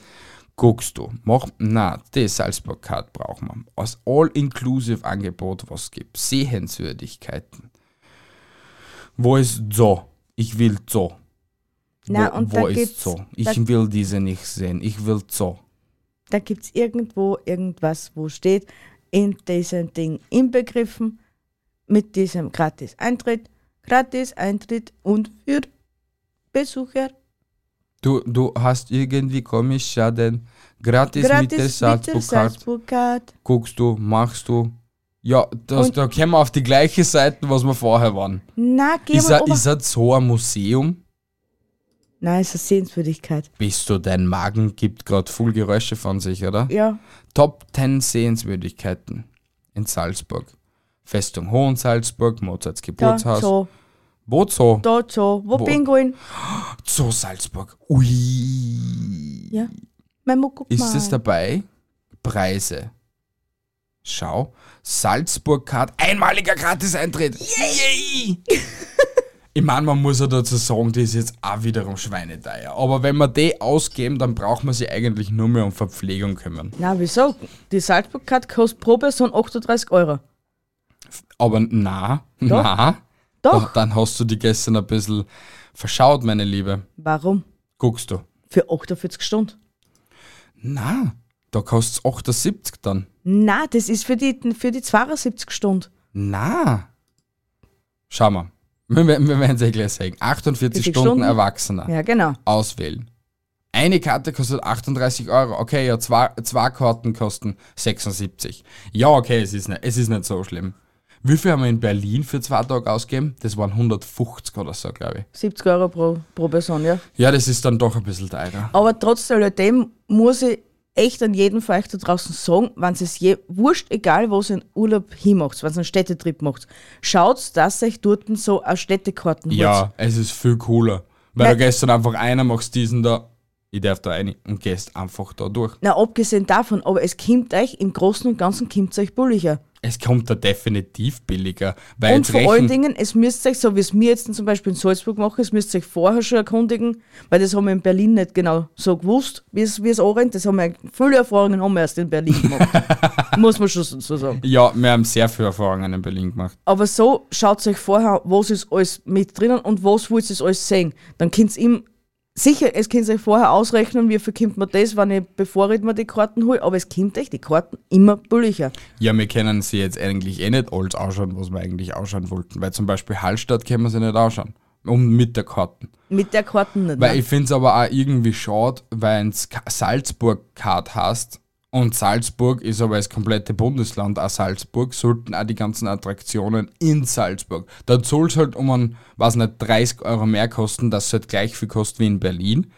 guckst du, mach, na, die Salzburg-Card brauchen wir. Als All-Inclusive-Angebot, was gibt. Sehenswürdigkeiten. Wo ist so? Ich will so. Na, wo und wo da ist so? Ich will diese nicht sehen. Ich will so. da gibt's irgendwo irgendwas, wo steht, in diesem Ding inbegriffen, mit diesem Gratis-Eintritt, Gratis-Eintritt und für Besucher Du, du hast irgendwie komisch ja den gratis, mit der gratis mit der Salzburg-Card. Guckst du, machst du. Ja, das, Und- da kommen wir auf die gleiche Seite, was wir vorher waren. Na, geh Ist mal er, ist er so ein Museum? Nein, ist eine Sehenswürdigkeit. Bist du, dein Magen gibt gerade voll Geräusche von sich, oder? Ja, Top 10 Sehenswürdigkeiten in Salzburg. Festung Hohensalzburg, Mozarts da, Geburtshaus. so, Wo Zoo? da, so, wo, Wo? Pinguin? Zoo Salzburg. Ui. Ja, Memo, guck Ist mal. es dabei? Preise. Schau. Salzburg Card, einmaliger Gratis-Eintritt. Yay! ich meine, man muss ja dazu sagen, die ist jetzt auch wiederum schweineteuer. Aber wenn wir die ausgeben, dann braucht man sich eigentlich nur mehr um Verpflegung kümmern. Na, wieso? Die Salzburg-Card kostet pro Person 38 Euro. Aber na, Doch. na. Doch. Dann hast du die gestern ein bisschen verschaut, meine Liebe. Warum? Guckst du. Für 48 Stunden. Na, da kostet es 78 dann. Na, das ist für die, für die 72 Stunden. Na. Schau mal. Wir, wir werden es eh gleich sagen. 48 40 Stunden, Stunden? Erwachsener. Ja, genau. Auswählen. Eine Karte kostet 38 Euro. Okay, ja, zwei, zwei Karten kosten 76. Ja, okay, es ist, nicht, es ist nicht so schlimm. Wie viel haben wir in Berlin für zwei Tage ausgegeben? Das waren 150 oder so, glaube ich. 70 Euro pro, pro Person, ja. Ja, das ist dann doch ein bisschen teurer. Aber trotz alledem muss ich echt an jeden von euch da draußen sagen, wenn es je wurscht, egal wo ihr einen Urlaub hinmacht, wenn ihr einen Städtetrip macht, schaut, dass euch dort so eine Städtekarten holt. Ja, es ist viel cooler. Weil Nein. du gestern einfach einer machst diesen da, ich darf da rein und gehst einfach da durch. Na, abgesehen davon, aber es kommt euch, im Großen und Ganzen kommt es euch bulliger. Es kommt da definitiv billiger. Weil Und vor rechnen- allen Dingen, es müsst euch, so wie es mir jetzt zum Beispiel in Salzburg machen, es müsst euch vorher schon erkundigen, weil das haben wir in Berlin nicht genau so gewusst, wie es, wie es anrennt. Das haben wir, viele Erfahrungen haben wir erst in Berlin gemacht. <laughs> Muss man schon so sagen. Ja, wir haben sehr viele Erfahrungen in Berlin gemacht. Aber so schaut euch vorher, was ist alles mit drinnen und was wollt ihr alles sehen. Dann könnt ihr ihm, sicher, es könnt ihr euch vorher ausrechnen, wie viel kommt mir das, wenn ich, bevor ich mir die Karten hole, aber es kommt euch die Karten immer billiger. Ja, wir können sie jetzt eigentlich eh nicht alles anschauen, was wir eigentlich ausschauen wollten. Weil zum Beispiel Hallstatt können wir sie nicht anschauen. Und mit der Karten. Mit der Karten nicht. Weil ne? ich finde es aber auch irgendwie schade, weil es Salzburg-Card hast und Salzburg ist aber das komplette Bundesland auch Salzburg, sollten auch die ganzen Attraktionen in Salzburg. Dann soll es halt um ein, weiß nicht, 30 Euro mehr kosten, dass es halt gleich viel kostet wie in Berlin.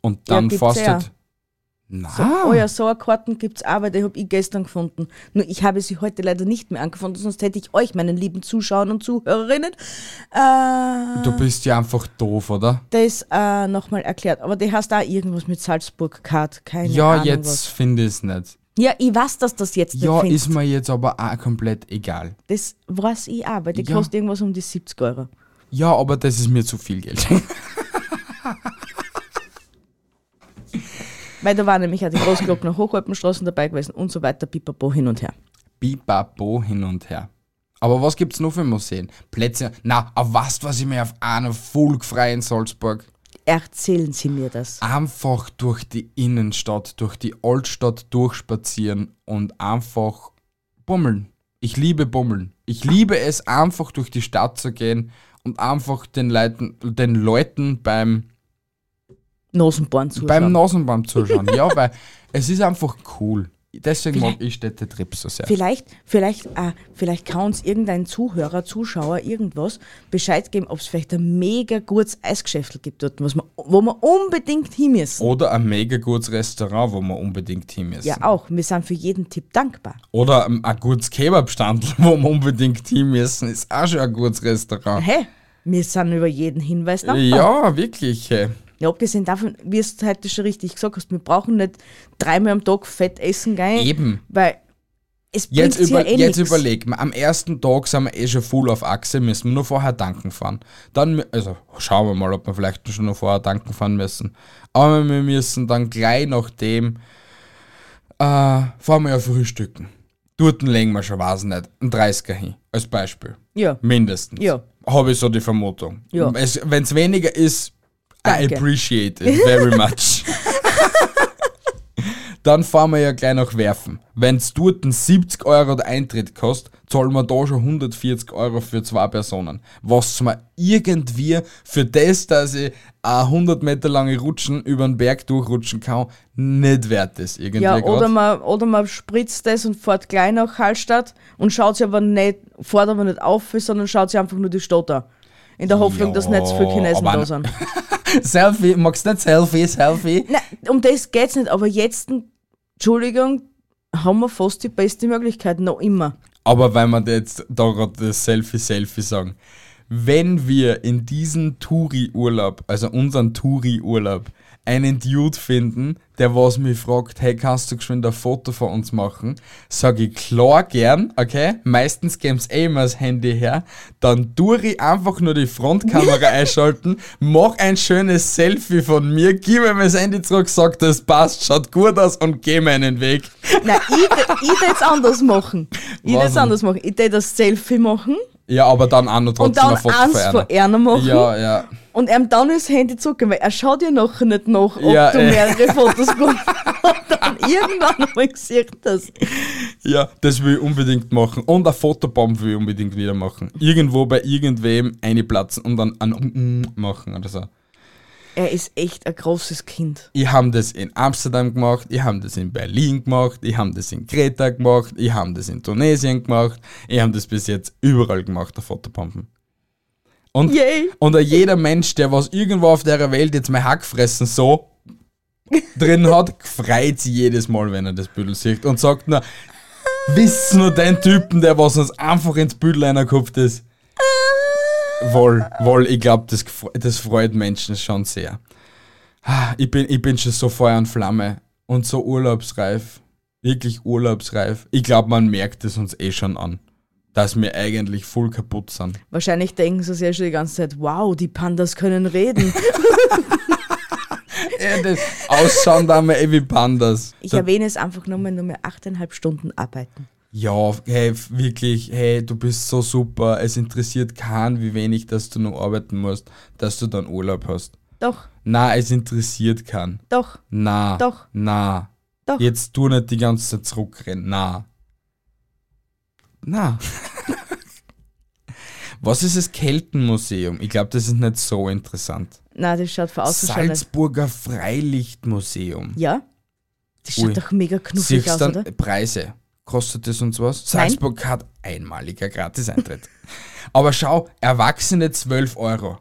Und Ja, dann gibt's fährst ja. halt. Na, So, oh ja, so eine Karten gibt es auch, weil die habe ich gestern gefunden. Nur ich habe sie heute leider nicht mehr angefunden, sonst hätte ich euch, meinen lieben Zuschauern und Zuhörerinnen, äh, du bist ja einfach doof, oder? das äh, nochmal erklärt. Aber die hast auch irgendwas mit Salzburg-Card, keine Ja, Ahnung jetzt was. finde ich es nicht. Ja, ich weiß, dass das jetzt nicht Ja, findest. ist mir jetzt aber auch komplett egal. Das weiß ich auch, weil die Ja. kostet irgendwas um die 70 Euro. Ja, aber das ist mir zu viel Geld. <laughs> Weil da war nämlich auch die Großglockner Hochalpenstraßen dabei gewesen und so weiter, pipapo hin und her. Bipapo hin und her. Aber was gibt's noch für Museen? Plätze. Na, auf was, was ich mir auf einer voll gefreut in Salzburg? Erzählen Sie mir das. Einfach durch die Innenstadt, durch die Altstadt durchspazieren und einfach bummeln. Ich liebe bummeln. Ich liebe es, einfach durch die Stadt zu gehen und einfach den Leuten, den Leuten beim Nasenbohren zuschauen. beim Nasenbaum zuschauen. ja, weil <laughs> es ist einfach cool. Deswegen mag ich Städtetrips so sehr. Vielleicht, vielleicht, äh, vielleicht kann uns irgendein Zuhörer, Zuschauer irgendwas Bescheid geben, ob es vielleicht ein mega gutes Eisgeschäft gibt dort, was man, wo wir unbedingt hin müssen. Oder ein mega gutes Restaurant, wo wir unbedingt hin müssen. Ja, auch. Wir sind für jeden Tipp dankbar. Oder ein, ein gutes Kebabstand, <laughs> wo wir unbedingt hin müssen, ist auch schon ein gutes Restaurant. Hey, wir sind über jeden Hinweis dankbar. Ja, wirklich. hey. Ja, abgesehen davon, wie es heute schon richtig gesagt hast, wir brauchen nicht dreimal am Tag fett essen gehen. Eben. Weil es bringt Jetzt, ja über, eh jetzt nix. überleg mal, am ersten Tag sind wir eh schon voll auf Achse, müssen wir nur vorher tanken fahren. Dann, also schauen wir mal, ob wir vielleicht schon noch vorher tanken fahren müssen. Aber wir müssen dann gleich nachdem äh, fahren wir ja frühstücken. Dort legen wir schon, weiß nicht, einen 30er hin, als Beispiel. Ja. Mindestens. Ja. Habe ich so die Vermutung. Ja. Wenn es weniger ist, I Danke. appreciate it very much. <laughs> Dann fahren wir ja gleich nach Werfen. Wenn es dort einen 70 Euro der Eintritt kostet, zahlen wir da schon 140 Euro für zwei Personen. Was mir irgendwie für das, dass ich eine 100 Meter lange Rutschen über den Berg durchrutschen kann, nicht wert ist. Irgendwie Ja, oder grad. man, oder man spritzt das und fährt gleich nach Hallstatt und schaut sich aber nicht, fährt aber nicht auf, sondern schaut sich einfach nur die Stadt an. In der Hoffnung, Ja, dass nicht zu viele Chinesen da sind. <laughs> Selfie, magst du nicht Selfie, Selfie? Nein, um das geht's nicht, aber jetzt, Entschuldigung, haben wir fast die beste Möglichkeit, noch immer. Aber weil wir jetzt da gerade das Selfie-Selfie sagen. Wenn wir in diesen Touri-Urlaub, also unseren Touri-Urlaub, einen Dude finden, der was mich fragt, hey, kannst du geschwind ein Foto von uns machen? Sag ich klar gern, okay? Meistens geben's eh immer das Handy her. Dann tue ich einfach nur die Frontkamera <laughs> einschalten, mach ein schönes Selfie von mir, gib mir das Handy zurück, sag, das passt, schaut gut aus und geh meinen Weg. Nein, ich, ich jetzt anders machen. Ich jetzt anders machen. Ich tät das Selfie machen Ja, aber dann auch noch und trotzdem dann ein Foto eins von einer. machen Ja, ja. und ihm dann das Handy zurückgeben, weil er schaut ja nachher nicht nach, ob Ja, du äh. mehrere <laughs> Fotos gemacht hast. Und dann irgendwann <laughs> mal sieht das. Ja, das will ich unbedingt machen. Und ein Fotobomb will ich unbedingt wieder machen. Irgendwo bei irgendwem einplatzen und dann ein machen oder so. Er ist echt ein großes Kind. Ich habe das in Amsterdam gemacht, ich habe das in Berlin gemacht, ich habe das in Kreta gemacht, ich habe das in Tunesien gemacht, ich habe das bis jetzt überall gemacht, der Fotopompen. Und, Yay. und jeder Mensch, der was irgendwo auf der Welt jetzt mein Hackfressen so drin hat, freut sich jedes Mal, wenn er das Büdel sieht und sagt nur, wisst nur den Typen, der was uns einfach ins Büdel einkopft ist. Wohl, wohl, ich glaube, das, das freut Menschen schon sehr. Ah, Ich bin, ich bin schon so Feuer und Flamme und so urlaubsreif. Wirklich urlaubsreif. Ich glaube, man merkt es uns eh schon an, dass wir eigentlich voll kaputt sind. Wahrscheinlich denken sie sich ja schon die ganze Zeit, wow, die Pandas können reden. <laughs> Ja, das ausschauen da wir eh wie Pandas. Ich erwähne es einfach nur mal, nur mehr achteinhalb Stunden arbeiten. Ja, hey, wirklich, hey, du bist so super. Es interessiert keinen, wie wenig, dass du noch arbeiten musst, dass du dann Urlaub hast. Doch, Na, es interessiert keinen. doch, Na. Doch. Na. Doch. Jetzt tu nicht die ganze Zeit zurückrennen. Na. Na. <laughs> Was ist das Keltenmuseum? Ich glaube, das ist nicht so interessant. na, das schaut schon nicht. Salzburger Freilichtmuseum. Ja? Das schaut Ui. doch mega knuffig Siehst aus, dann oder? Preise? Kostet das uns was? Nein. Salzburg hat einmaliger Gratiseintritt. <laughs> Aber schau, Erwachsene 12 Euro.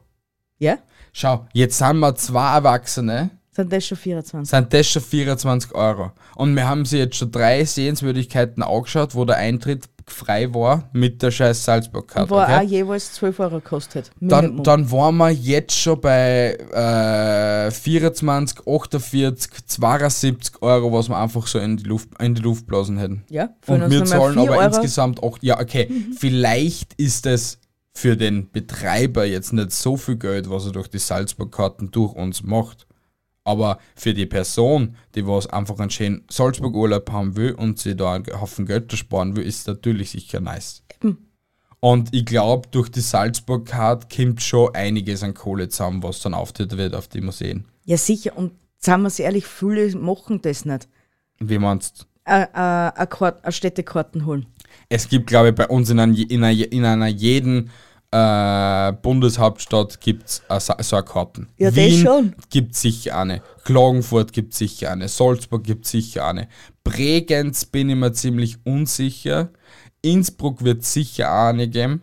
Ja? Schau, jetzt sind wir zwei Erwachsene, Sind das schon 24? sind das schon 24 Euro. Und wir haben sie jetzt schon drei Sehenswürdigkeiten angeschaut, wo der Eintritt frei war mit der scheiß Salzburg-Karte. Wo auch Okay? jeweils 12 Euro gekostet. Dann, dann waren wir jetzt schon bei äh, 24, 48, 72 Euro, was wir einfach so in die Luft, in die Luft blasen hätten. ja, Und wir zahlen 4 aber Euro. insgesamt auch, ja, okay, vielleicht ist es für den Betreiber jetzt nicht so viel Geld, was er durch die Salzburg-Karten durch uns macht. Aber für die Person, die was einfach einen schönen Salzburg-Urlaub haben will und sie da einen Haufen Geld sparen will, ist natürlich sicher nice. Und ich glaube, durch die Salzburg-Card kommt schon einiges an Kohle zusammen, was dann auftritt wird auf die Museen. Ja, sicher. Und sagen wir es ehrlich, viele machen das nicht. Wie meinst Äh, äh, Eine Kart- eine Städtekarten holen. Es gibt, glaube ich, bei uns in, ein, in, einer, in einer jeden äh, Bundeshauptstadt gibt es so eine Karten. Ja, das Wien schon. gibt sicher eine. Klagenfurt gibt sicher eine. Salzburg gibt sicher eine. Bregenz bin ich mir ziemlich unsicher. Innsbruck wird sicher auch eine geben.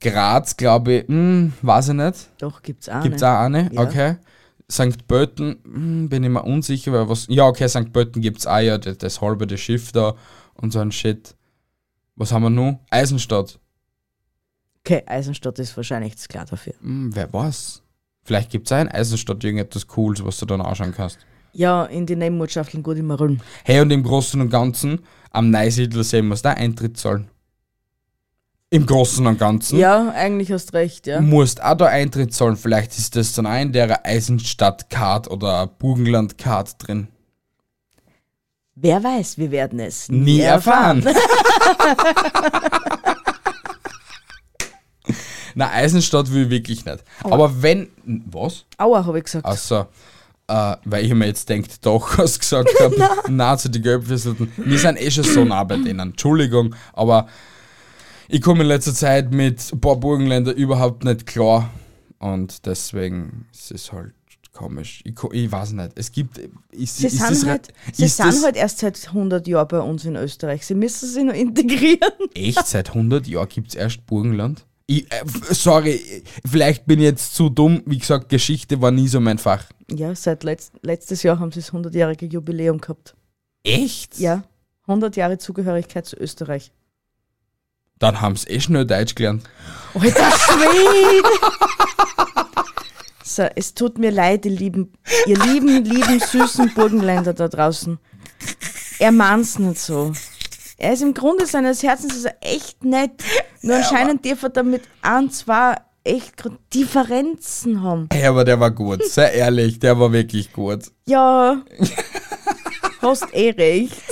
Graz, glaube ich, hm, weiß ich nicht. Doch, gibt es auch. Gibt es eine. auch eine? Ja. Okay. St. Pölten, hm, bin ich mir unsicher, weil was. Ja, okay, St. Pölten gibt es auch ja, das, das halbe das Schiff da und so ein Shit. Was haben wir noch? Eisenstadt. Okay, Eisenstadt ist wahrscheinlich das klar dafür. Hm, wer weiß? Vielleicht gibt es auch in Eisenstadt irgendetwas Cooles, was du dann anschauen kannst. Ja, in die Nebenwirtschaften gut immer rum. Hey, und im Großen und Ganzen, am Neusiedlersee muss da Eintritt zahlen. Im Großen und Ganzen. Ja, eigentlich hast recht, ja. Musst auch da Eintritt zahlen. Vielleicht ist das dann auch in der Eisenstadt-Card oder Burgenland-Card drin. Wer weiß, wir werden es Nie erfahren. <laughs> Na, Eisenstadt will ich wirklich nicht. Aber wenn. Was? Aua, habe ich gesagt. Achso. Äh, weil ich mir jetzt denkt, doch, <laughs> hast gesagt habe, <laughs> na zu die Gelbfesselten. Wir sind eh schon so nah bei denen. Entschuldigung, aber ich komme in letzter Zeit mit ein paar Burgenländer überhaupt nicht klar. Und deswegen ist es halt komisch. Ich, ich weiß nicht. Es gibt. Ist, Sie, ist sind, das, halt, sie ist sind halt erst seit 100 Jahren bei uns in Österreich. Sie müssen sich noch integrieren. echt seit 100 Jahren gibt es erst Burgenland? Ich, äh, sorry, vielleicht bin ich jetzt zu dumm. Wie gesagt, Geschichte war nie so mein Fach. Ja, seit letzt, letztes Jahr haben sie das 100-jährige Jubiläum gehabt. Echt? Ja, 100 Jahre Zugehörigkeit zu Österreich. Dann haben sie eh schnell Deutsch gelernt. Alter Schwede! So, es tut mir leid, ihr lieben, ihr lieben, lieben, süßen Burgenländer da draußen. Er meint's nicht so. Er ist im Grunde seines Herzens ist er echt nett. Nur anscheinend darf er damit ein, zwei echt Differenzen haben. Hey, aber der war gut. Sehr ehrlich, der war wirklich gut. Ja, <laughs> hast eh recht.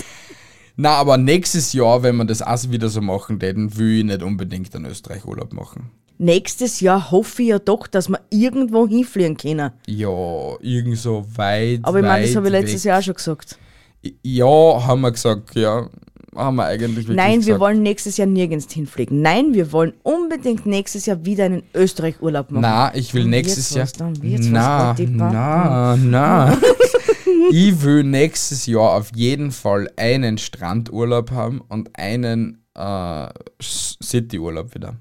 Na, aber nächstes Jahr, wenn wir das auch wieder so machen täten, will ich nicht unbedingt einen Österreich Urlaub machen. Nächstes Jahr hoffe ich ja doch, dass wir irgendwo hinfliegen können. Ja, irgend so weit. Aber ich meine, das habe ich letztes weg. Jahr auch schon gesagt. Ja, haben wir gesagt, ja. Haben wir eigentlich wirklich Nein, wir gesagt. wollen nächstes Jahr nirgends hinfliegen. Nein, wir wollen unbedingt nächstes Jahr wieder einen Österreich-Urlaub machen. Na, ich will nächstes Jahr. na, na, na. <laughs> ich will nächstes Jahr auf jeden Fall einen Strandurlaub haben und einen äh, Cityurlaub wieder.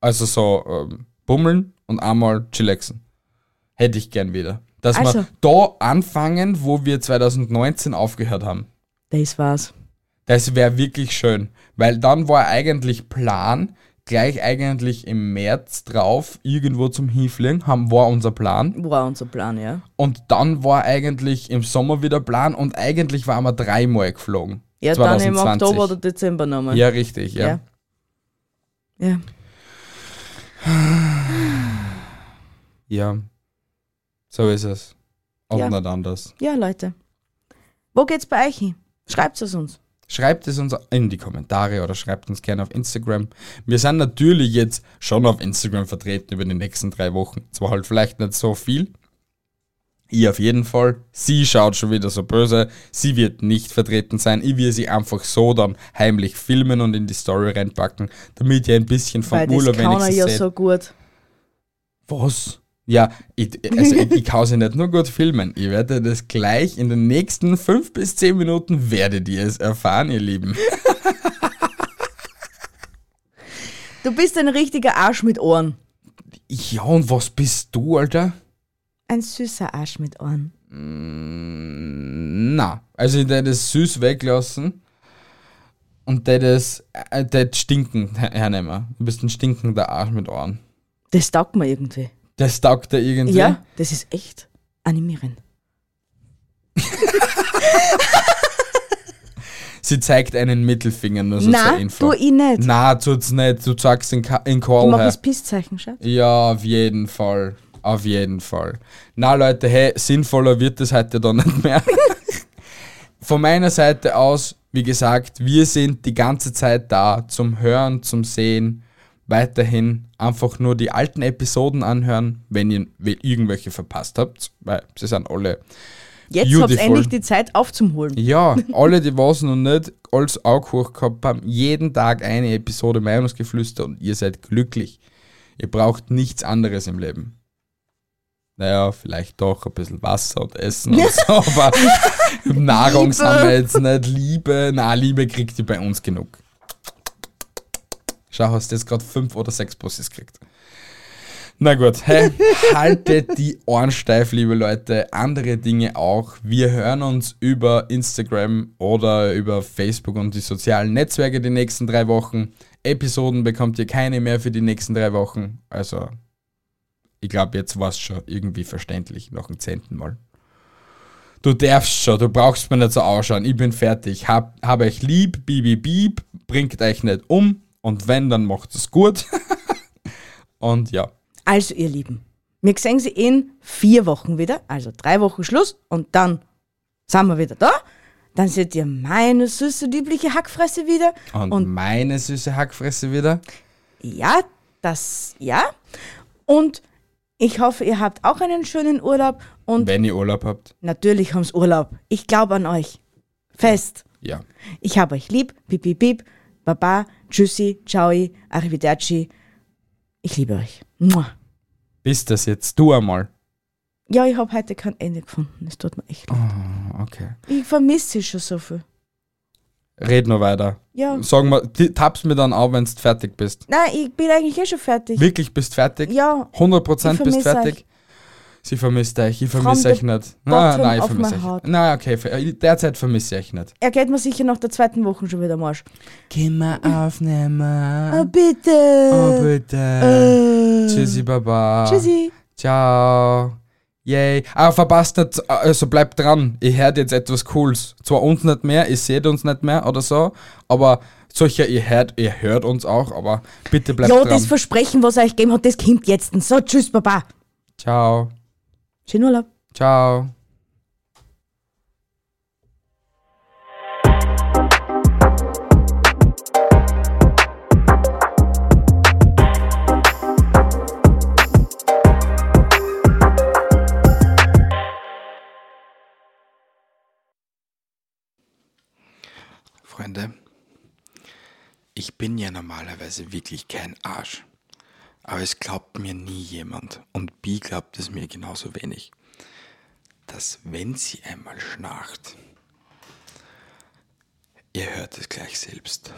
Also so ähm, bummeln und einmal chillaxen. Hätte ich gern wieder. Dass Also. wir da anfangen, wo wir 2019 aufgehört haben. Das war's. Das wäre wirklich schön, weil dann war eigentlich Plan, gleich eigentlich im März drauf irgendwo zum Hinfliegen, haben, war unser Plan. War unser Plan, ja. Und dann war eigentlich im Sommer wieder Plan und eigentlich waren wir dreimal geflogen. Ja, dann im Oktober oder Dezember nochmal. Ja, richtig, ja. ja. Ja. Ja. So ist es. Und Ja. nicht anders. Ja, Leute. Wo geht's bei euch hin? Schreibt es uns. Schreibt es uns in die Kommentare oder schreibt uns gerne auf Instagram. Wir sind natürlich jetzt schon auf Instagram vertreten über die nächsten drei Wochen. Zwar halt vielleicht nicht so viel. Ich auf jeden Fall. Sie schaut schon wieder so böse. Sie wird nicht vertreten sein. Ich will sie einfach so dann heimlich filmen und in die Story reinpacken, damit ihr ein bisschen vom Urlaub wenigstens ja seht. so gut. Was? Ja, ich, also ich, ich kann sie nicht nur gut filmen. Ich werde das gleich in den nächsten fünf bis zehn Minuten werdet ihr es erfahren, ihr Lieben. <laughs> Du bist ein richtiger Arsch mit Ohren. Ja, und was bist du, Alter? Ein süßer Arsch mit Ohren. Na, also ich hätte das süß weglassen und der das, äh, der stinken her- hernehmen. Du bist ein stinkender Arsch mit Ohren. Das taugt mir irgendwie. Das taugt dir irgendwie. Ja, das ist echt animierend. Sie zeigt einen Mittelfinger, nur so Na, zur Info. tu ich nicht. Na, tut's nicht. Du zeigst in, Ka- in Ich Call mache her. das Pisszeichen, Schatz. Ja, auf jeden Fall. Auf jeden Fall. Na Leute, hey, sinnvoller wird es heute dann nicht mehr. <laughs> Von meiner Seite aus, wie gesagt, wir sind die ganze Zeit da zum Hören, zum Sehen. Weiterhin einfach nur die alten Episoden anhören, wenn ihr irgendwelche verpasst habt, weil sie sind alle. Jetzt habt ihr endlich die Zeit aufzumholen. Ja, <laughs> alle, die was noch nicht als Auge gehabt haben, jeden Tag eine Episode Meinungsgeflüster und ihr seid glücklich. Ihr braucht nichts anderes im Leben. Naja, vielleicht doch ein bisschen Wasser und Essen und <laughs> so, aber Nahrung haben wir jetzt nicht. Liebe, na, Liebe kriegt ihr bei uns genug. Schau, hast du jetzt gerade fünf oder sechs Busses gekriegt. Na gut, hey, <laughs> haltet die Ohren steif, liebe Leute. Andere Dinge auch. Wir hören uns über Instagram oder über Facebook und die sozialen Netzwerke die nächsten drei Wochen. Episoden bekommt ihr keine mehr für die nächsten drei Wochen. Also, ich glaube, jetzt war es schon irgendwie verständlich, nach dem zehnten Mal. Du darfst schon, du brauchst mir nicht so ausschauen. Ich bin fertig. Hab, hab euch lieb, bibi bieb, bringt euch nicht um. Und wenn, dann macht es gut. <laughs> und ja. Also, ihr Lieben, wir sehen sie in vier Wochen wieder, also drei Wochen Schluss und dann sind wir wieder da. Dann seht ihr meine süße, liebliche Hackfresse wieder. Und, Und- meine süße Hackfresse wieder. Ja, das, ja. Und ich hoffe, ihr habt auch einen schönen Urlaub und Wenn ihr Urlaub habt. natürlich haben's Urlaub. Ich glaube an euch. Fest. Ja. Ich habe euch lieb. Piep, piep, piep. Baba. Tschüssi. Ciao. Arrivederci. Ich liebe euch. Mua. Bis das jetzt. Du einmal. Ja, ich habe heute kein Ende gefunden. Es tut mir echt leid. Okay. Ich vermisse sie schon so viel. Red noch weiter. Ja. Sag mal, ti- tappst mir dann auf, wenn du fertig bist. Nein, ich bin eigentlich eh schon fertig. Wirklich bist fertig? Ja. 100% Ich bist fertig? euch. Sie vermisst euch. Ich vermisse euch nicht. Nein, nein, ich vermisse euch. Nein, okay. ver- Derzeit vermisse ich euch nicht. Er geht mir sicher nach der zweiten Woche schon wieder am Arsch. Können wir aufnehmen? Oh, bitte. Oh, bitte. Äh. Tschüssi, Baba. Tschüssi. Ciao. Yay. Ah, verpasst nicht, also bleibt dran. Ihr hört jetzt etwas Cooles. Zwar uns nicht mehr, ihr seht uns nicht mehr oder so, aber solcher, ihr hört, ihr hört uns auch, aber bitte bleibt Ja, dran. das Versprechen, was er euch gegeben hat, das kommt jetzt. So, tschüss, Baba. Ciao. Schönen Urlaub. Ciao. Freunde, ich bin ja normalerweise wirklich kein Arsch. Aber es glaubt mir nie jemand und B glaubt es mir genauso wenig, dass wenn sie einmal schnarcht, ihr hört es gleich selbst.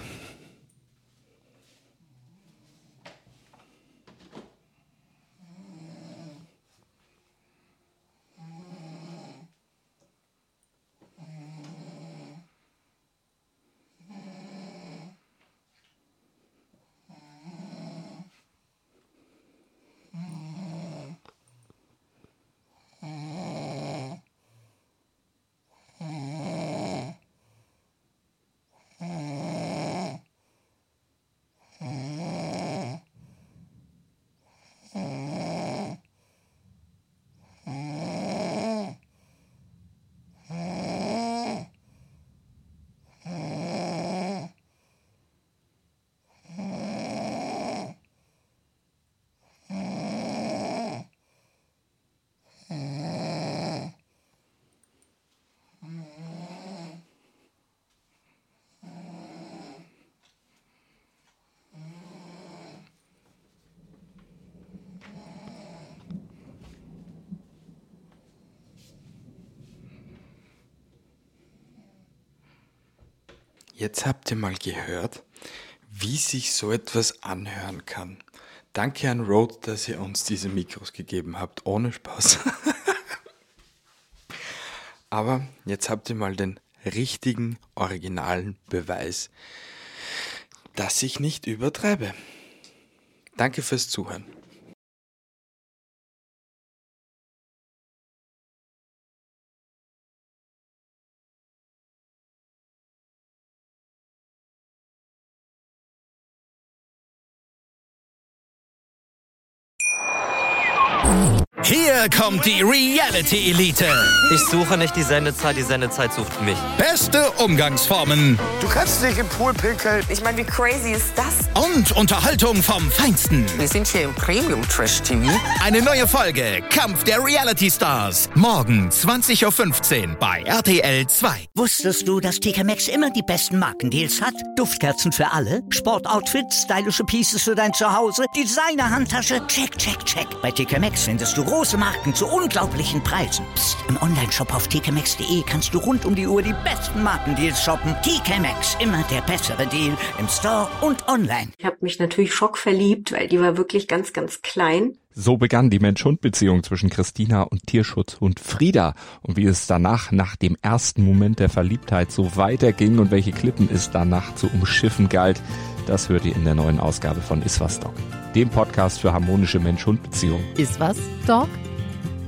Jetzt habt ihr mal gehört, wie sich so etwas anhören kann. Danke an Rode, dass ihr uns diese Mikros gegeben habt. Ohne Spaß. <laughs> Aber jetzt habt ihr mal den richtigen, originalen Beweis, dass ich nicht übertreibe. Danke fürs Zuhören. Hier kommt die Reality Elite. Ich suche nicht die Sendezeit, die Sendezeit sucht mich. Beste Umgangsformen Du kannst nicht im Pool pinkeln. Ich meine, wie crazy ist das? und Unterhaltung vom Feinsten. Wir sind hier im Premium Trash TV. Eine neue Folge Kampf der Reality Stars. Morgen 20.15 Uhr bei RTL 2. Wusstest du, dass TK Maxx immer die besten Markendeals hat? Duftkerzen für alle, Sportoutfits, stylische Pieces für dein Zuhause, Designer-Handtasche, check, check, check. Bei TK Maxx findest du große Marken zu unglaublichen Preisen. Psst. im Onlineshop auf tkmaxx.de kannst du rund um die Uhr die besten Markendeals shoppen. TK Maxx, immer der bessere Deal im Store und online. Ich habe mich natürlich schockverliebt, weil die war wirklich ganz, ganz klein. So begann die Mensch-Hund-Beziehung zwischen Christina und Tierschutzhund Frieda. Und wie es danach, nach dem ersten Moment der Verliebtheit, so weiterging und welche Klippen es danach zu umschiffen galt, das hört ihr in der neuen Ausgabe von Iswas Dog, dem Podcast für harmonische Mensch-Hund-Beziehungen. Ist was, Dog?